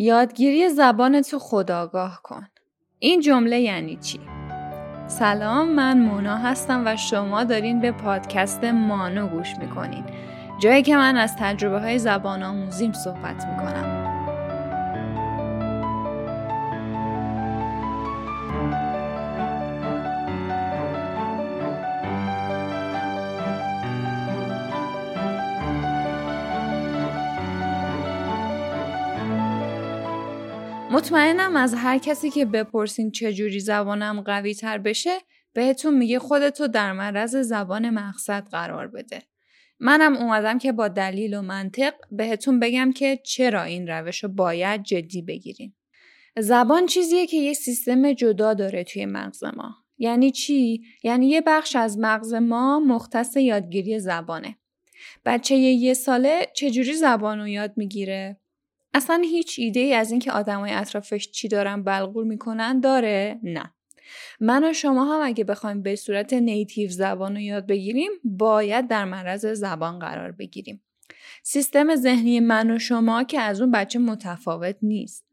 یادگیری زبان تو خداگاه کن. این جمله یعنی چی؟ سلام من مونا هستم و شما دارین به پادکست مانو گوش می‌کنین. جایی که من از تجربه های زبان آموزیم صحبت می‌کنم. مطمئنم از هر کسی که بپرسین چجوری زبانم قوی تر بشه بهتون میگه خودتو در معرض زبان مقصد قرار بده. منم اومدم که با دلیل و منطق بهتون بگم که چرا این روش رو باید جدی بگیرین. زبان چیزیه که یه سیستم جدا داره توی مغز ما. یعنی چی؟ یعنی یه بخش از مغز ما مختص یادگیری زبانه. بچه یه ساله چجوری زبان رو یاد می‌گیره؟ اصلا هیچ ایده ای از اینکه آدمای اطرافش چی دارن بلغور می‌کنن داره؟ نه. من و شما هم اگه بخوایم به صورت نیتیو زبان رو یاد بگیریم باید در معرض زبان قرار بگیریم. سیستم ذهنی من و شما که از اون بچه متفاوت نیست.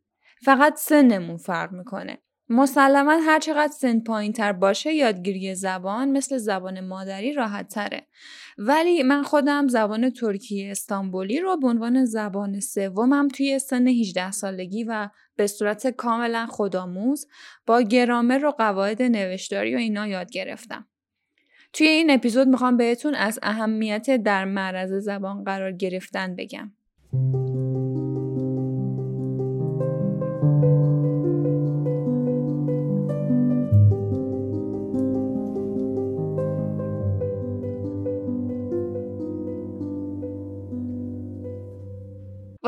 فقط سنمون فرق می‌کنه. مسلما هر چقدر سن پایین تر باشه یادگیری زبان مثل زبان مادری راحت تره. ولی من خودم زبان ترکی استانبولی رو به عنوان زبان سومم توی سن 18 سالگی و به صورت کاملا خودآموز با گرامر و قواعد نوشتاری و اینا یاد گرفتم. توی این اپیزود می‌خوام بهتون از اهمیت در معرض زبان قرار گرفتن بگم.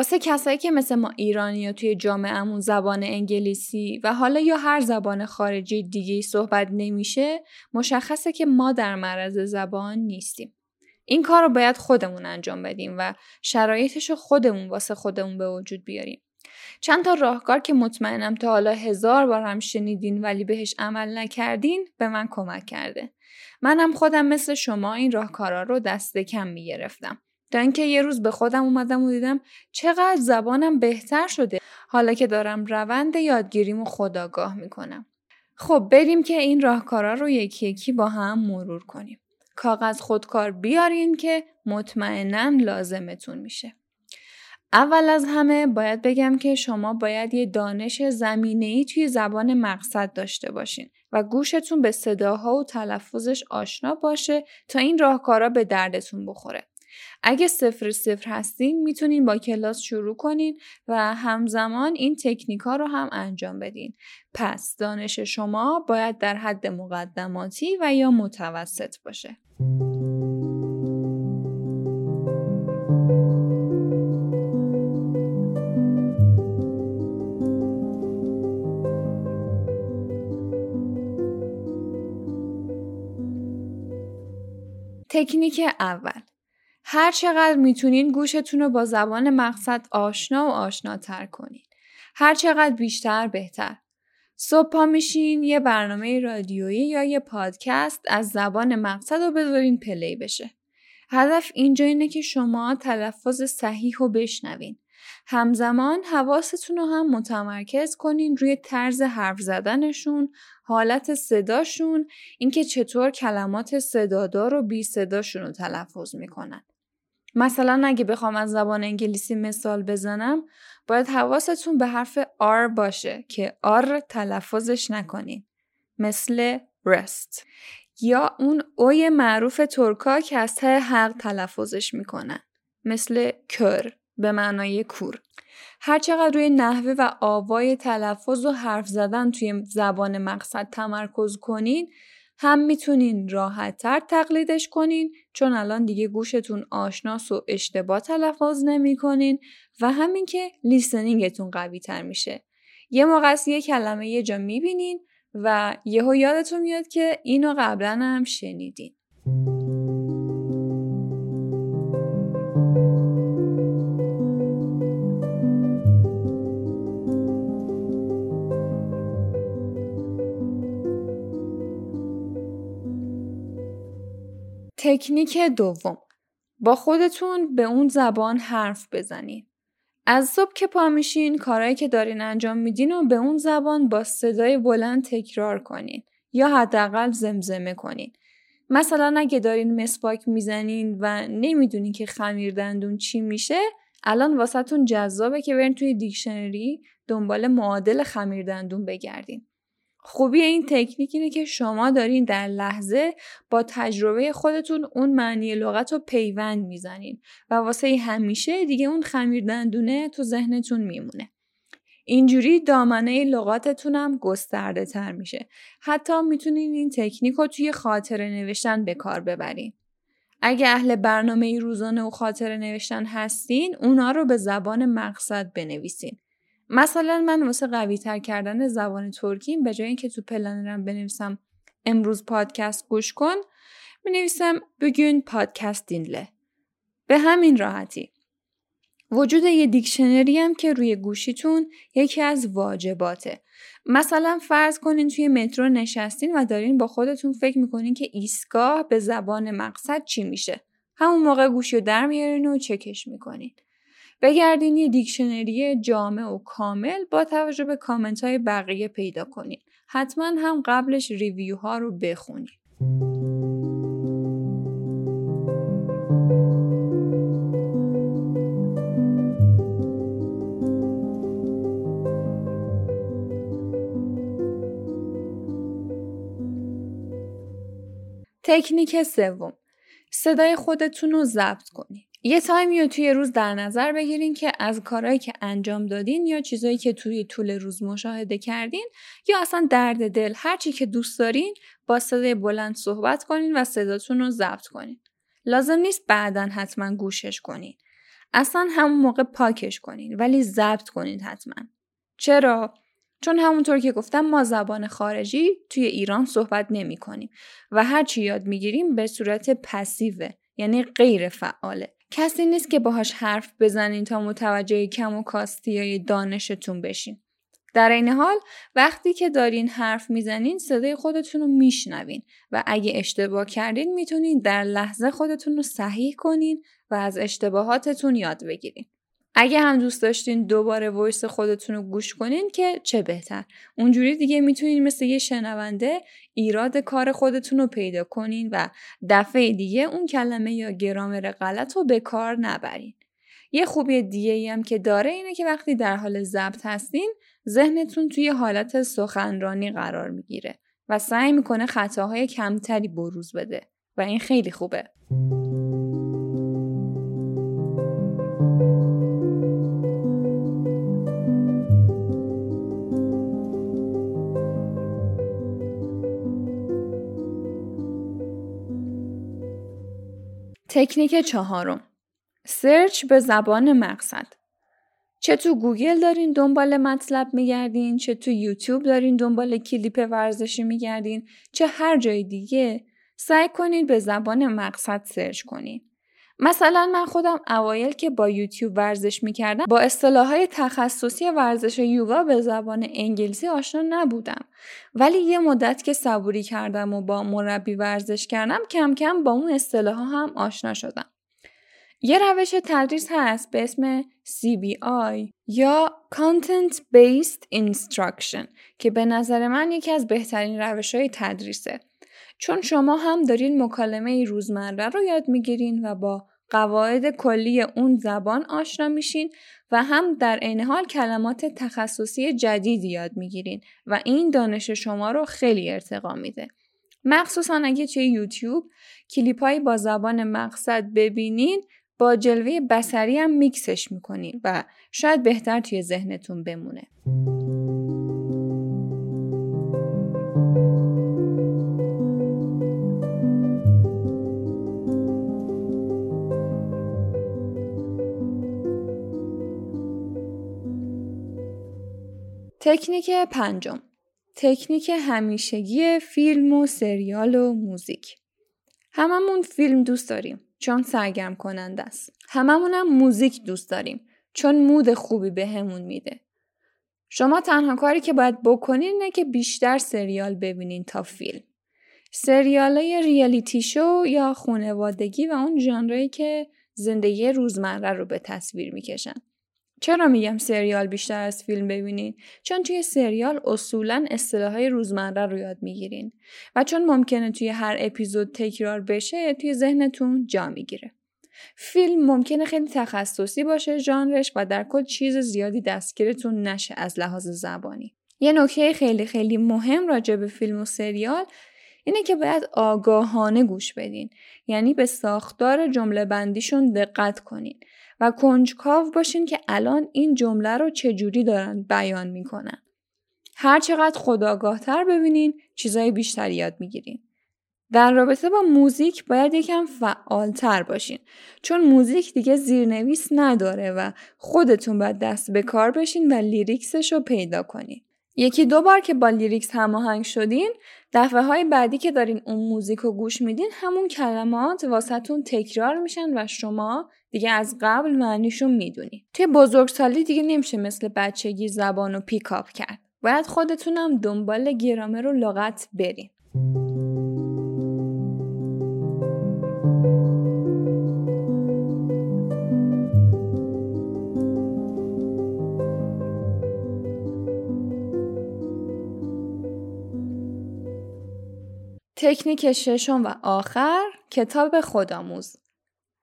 واسه کسایی که مثل ما ایرانی و توی جامعهمون زبان انگلیسی و حالا یا هر زبان خارجی دیگه صحبت نمیشه مشخصه که ما در معرض زبان نیستیم. این کار رو باید خودمون انجام بدیم و شرایطش رو خودمون واسه خودمون به وجود بیاریم. چند تا راهکار که مطمئنم تا حالا هزار بار هم شنیدین ولی بهش عمل نکردین به من کمک کرده. منم خودم مثل شما این راهکارا رو دست کم می‌گرفتم. تا اینکه یه روز به خودم اومدم و دیدم چقدر زبانم بهتر شده. حالا که دارم روند یادگیریمو خداگاه می‌کنم. خب بریم که این راهکارا رو یکی یکی با هم مرور کنیم. کاغذ خودکار بیارین که مطمئنا لازمتون میشه. اول از همه باید بگم که شما باید یه دانش زمینه ای توی زبان مقصد داشته باشین و گوشتون به صداها و تلفظش آشنا باشه تا این راهکارا به دردتون بخوره. اگه صفر صفر هستین می‌تونین با کلاس شروع کنین و همزمان این تکنیک ها رو هم انجام بدین. پس دانش شما باید در حد مقدماتی و یا متوسط باشه. تکنیک اول هر چقدر می‌تونین گوشتون رو با زبان مقصد آشنا و آشناتر کنین. هر چقدر بیشتر بهتر. صبح پا میشین یه برنامه رادیویی یا یه پادکست از زبان مقصد رو بذارین پلی بشه. هدف اینجا اینه که شما تلفظ صحیح رو بشنوین. همزمان حواستون رو هم متمرکز کنین روی طرز حرف زدنشون، حالت صداشون، اینکه چطور کلمات صدادار و بی صداشون رو تلفظ می‌کنن. مثلا اگه بخوام از زبان انگلیسی مثال بزنم باید حواستون به حرف R باشه که R تلفظش نکنین مثل rest. یا اون اوی معروف ترکا که از ته حق تلفظش می‌کنن. مثل کر به معنای کور. هرچقدر روی نحوه و آوای تلفظ و حرف زدن توی زبان مقصد تمرکز کنین هم می‌تونین راحت تر تقلیدش کنین چون الان دیگه گوشتون آشناس و اشتباه تلفظ نمی‌کنین و همین که لیسنینگتون قوی تر میشه. یه موقع یه کلمه یه جا می‌بینین و یهو یادتون میاد که اینو قبلا هم شنیدین. تکنیک دوم با خودتون به اون زبان حرف بزنید. از صبح که پا میشین کارهایی که دارین انجام میدین و به اون زبان با صدای بلند تکرار کنین یا حداقل زمزمه کنین. مثلا اگه دارین مسواک می‌زنین و نمی‌دونین که خمیر دندون چی میشه الان واسهتون جذابه که برین توی دیکشنری دنبال معادل خمیر دندون بگردین. خوبی این تکنیک اینه که شما دارین در لحظه با تجربه خودتون اون معنی لغت رو پیوند می‌زنین و واسه همیشه دیگه اون خمیر دندونه تو ذهنتون میمونه. اینجوری دامنه لغاتتون هم گسترده تر میشه. حتی می‌تونین این تکنیک رو توی خاطره نوشتن به کار ببرین. اگه اهل برنامه روزانه و خاطره نوشتن هستین، اونا رو به زبان مقصد بنویسین. مثلا من واسه قوی تر کردن زبان ترکی به جای اینکه تو پلنرم بنویسم امروز پادکست گوش کن می نویسم بگون پادکست دینله به همین راحتی. وجود یه دیکشنری هم که روی گوشیتون یکی از واجباته. مثلا فرض کنین توی مترو نشستین و دارین با خودتون فکر می‌کنین که ایستگاه به زبان مقصد چی میشه؟ همون موقع گوشی رو در میارین و چکش می‌کنین. بگردین یه دیکشنری جامع و کامل با توجه به کامنت های بقیه پیدا کنین. حتما هم قبلش ریویو ها رو بخونین. تکنیک سوم صدای خودتون رو ضبط کنید. یه تایمی رو توی روز در نظر بگیرین که از کارهایی که انجام دادین یا چیزایی که توی طول روز مشاهده کردین یا اصلا درد دل هرچی که دوست دارین با صدای بلند صحبت کنین و صداتون رو ضبط کنین. لازم نیست بعدا حتما گوشش کنین. اصلا همون موقع پاکش کنین ولی ضبط کنین حتما. چرا؟ چون همونطور که گفتم ما زبان خارجی توی ایران صحبت نمی کنیم و هرچی یاد می‌گیریم به صورت پسیوه یعنی غیر فعاله. کسی نیست که باهاش حرف بزنین تا متوجه کم و کاستی های دانشتون بشین. در این حال وقتی که دارین حرف می‌زنین صدای خودتون رو میشنوین و اگه اشتباه کردین می‌تونین در لحظه خودتون رو صحیح کنین و از اشتباهاتتون یاد بگیرین. اگه هم دوست داشتین دوباره وایس خودتون رو گوش کنین که چه بهتر. اونجوری دیگه می‌تونین مثل یه شنونده ایراد کار خودتون رو پیدا کنین و دفعه دیگه اون کلمه یا گرامر غلط رو به کار نبرین. یه خوبی دیگه ای هم که داره اینه که وقتی در حال ضبط هستین ذهنتون توی حالت سخنرانی قرار می‌گیره و سعی می‌کنه خطاهای کمتری بروز بده و این خیلی خوبه. تکنیک چهارم. search به زبان مقصد. چه تو گوگل دارین دنبال مطلب میگردین چه تو یوتیوب دارین دنبال کلیپ ورزشی میگردین چه هر جای دیگه سعی کنید به زبان مقصد search کنین. مثلا من خودم اوایل که با یوتیوب ورزش می‌کردم با اصطلاح های تخصصی ورزش یوگا به زبان انگلیسی آشنا نبودم. ولی یه مدت که صبوری کردم و با مربی ورزش کردم کم کم با اون اصطلاح ها هم آشنا شدم. یه روش تدریس هست به اسم CBI یا Content Based Instruction که به نظر من یکی از بهترین روش های تدریسه. چون شما هم دارین مکالمه روزمره رو یاد می‌گیرین و با قواعد کلی اون زبان آشنا میشین و هم در عین حال کلمات تخصصی جدیدی یاد می‌گیرین و این دانش شما رو خیلی ارتقا میده. مخصوصا اگه توی یوتیوب کلیپایی با زبان مقصد ببینین با جلوه بسری هم میکسش می‌کنین و شاید بهتر توی ذهنتون بمونه. تکنیک پنجم. تکنیک همیشگی فیلم و سریال و موزیک. هممون فیلم دوست داریم چون سرگرم کننده است. هممون هم موزیک دوست داریم چون مود خوبی بهمون به میده. شما تنها کاری که باید بکنین اینه که بیشتر سریال ببینین تا فیلم. سریال های ریالیتی شو یا خونوادگی و اون ژانری که زندگی روزمره رو به تصویر می‌کشن. چرا میگم سریال بیشتر از فیلم ببینین؟ چون توی سریال اصولا اصطلاحهای روزمره رو یاد می‌گیرین و چون ممکنه توی هر اپیزود تکرار بشه توی ذهنتون جا می‌گیره. فیلم ممکنه خیلی تخصصی باشه ژانرش و در کل چیز زیادی دستگیرتون نشه از لحاظ زبانی. یه نکته خیلی خیلی مهم راجع به فیلم و سریال اینه که باید آگاهانه گوش بدین یعنی به ساختار جمله بندیشون دقت کنین و کنجکاو باشین که الان این جمله رو چجوری دارن بیان می‌کنن. هر چقدر خودآگاهتر ببینین چیزای بیشتری یاد می‌گیرین. در رابطه با موزیک باید یکم فعالتر باشین چون موزیک دیگه زیرنویس نداره و خودتون باید دست به کار بشین و lyrics ش رو پیدا کنین. یکی دو بار که با lyrics هماهنگ شدین دفعه های بعدی که دارین اون موزیک رو گوش میدین همون کلمات واسهتون تکرار میشن و شما دیگه از قبل معنیشون می‌دونین توی بزرگسالی دیگه نمیشه مثل بچگی زبان رو pick up کرد. باید خودتونم دنبال گرامر و لغت برین. تکنیک ششم و آخر کتاب خودآموز.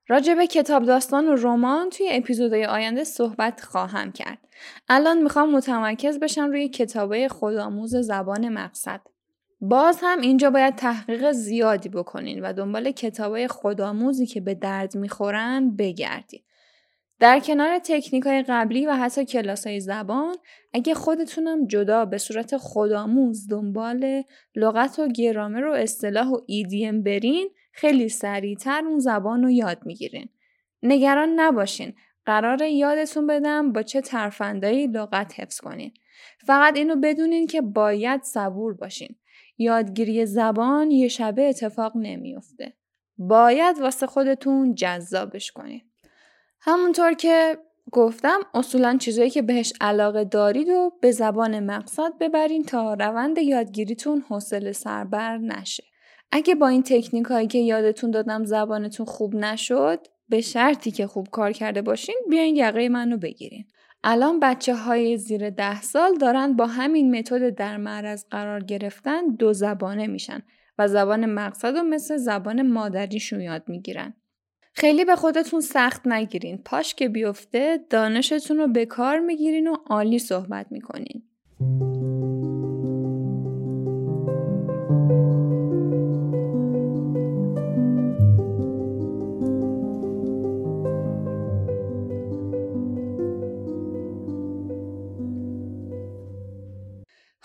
راجع کتاب داستان و رمان توی اپیزودهای آینده صحبت خواهم کرد. الان می‌خوام متمرکز بشم روی کتابای خودآموز زبان مقصد. باز هم اینجا باید تحقیق زیادی بکنین و دنبال کتابای خودآموزی که به درد می‌خورن بگردین. در کنار تکنیک های قبلی و حتی کلاس های زبان اگه خودتونم جدا به صورت خودآموز دنبال لغت و گرامر و اصطلاح و ایدیم برین خیلی سریعتر اون زبان رو یاد می‌گیرین. نگران نباشین. قرار یادتون بدم با چه ترفندایی لغت حفظ کنین. فقط اینو بدونین که باید صبور باشین. یادگیری زبان یه شبه اتفاق نمیافته. باید واسه خودتون جذابش کنین. همونطور که گفتم اصولا چیزایی که بهش علاقه دارید و به زبان مقصد ببرین تا روند یادگیریتون حوصله سربر نشه. اگه با این تکنیک هایی که یادتون دادم زبانتون خوب نشد به شرطی که خوب کار کرده باشین بیاین یقه منو بگیرین. الان بچه های زیر ده سال دارن با همین متد در معرض قرار گرفتن دو زبانه میشن و زبان مقصد و مثل زبان مادریشون یاد می‌گیرن. خیلی به خودتون سخت نگیرین. پاش که بیفته دانشتون رو به کار می‌گیرین و عالی صحبت می‌کنین.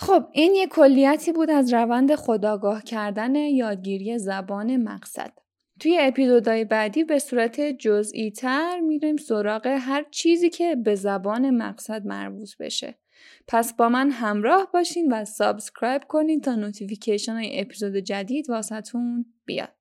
خب این یک کلیتی بود از روند خودآگاه کردن یادگیری زبان مقصد. توی اپیزودهای بعدی به صورت جزئی تر میریم سراغ هر چیزی که به زبان مقصد مربوط بشه. پس با من همراه باشین و subscribe کنین تا notification های اپیزود جدید واسهتون بیاد.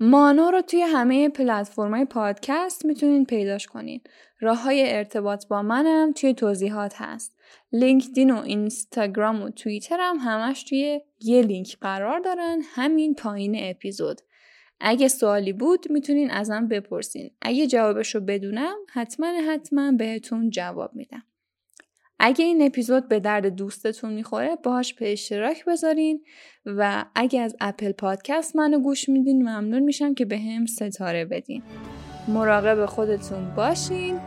مانو رو توی همه پلتفرم‌های پادکست می‌تونین پیداش کنین. راه های ارتباط با منم توی توضیحات هست. لینکدین و اینستاگرام و توییتر هم همش توی یه لینک قرار دارن همین پایین اپیزود. اگه سوالی بود می‌تونین ازم بپرسین. اگه جوابش رو بدونم حتما حتما بهتون جواب میدم. اگه این اپیزود به درد دوستتون می‌خوره باهاش به اشتراک بذارین و اگه از اپل پادکست منو گوش میدین ممنون میشم که به هم ستاره بدین. مراقب خودتون باشین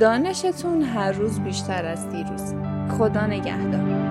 دانشتون هر روز بیشتر از دیروز. خدا نگهدار.